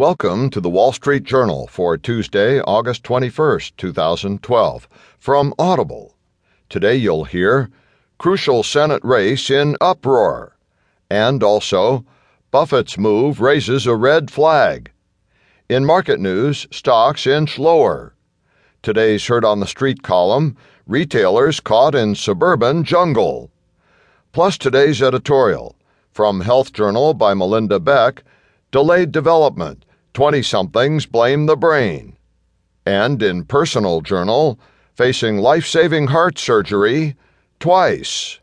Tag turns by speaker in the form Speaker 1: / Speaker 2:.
Speaker 1: Welcome to the Wall Street Journal for Tuesday, August 21st, 2012, from Audible. Today you'll hear Crucial Senate Race in Uproar, and also Buffett's Move Raises a Red Flag. In market news, stocks inch lower. Today's Heard on the Street column Retailers Caught in Suburban Jungle. Plus today's editorial from Health Journal by Melinda Beck Delayed Development 20 somethings blame the brain. And in Personal Journal, facing life saving heart surgery twice.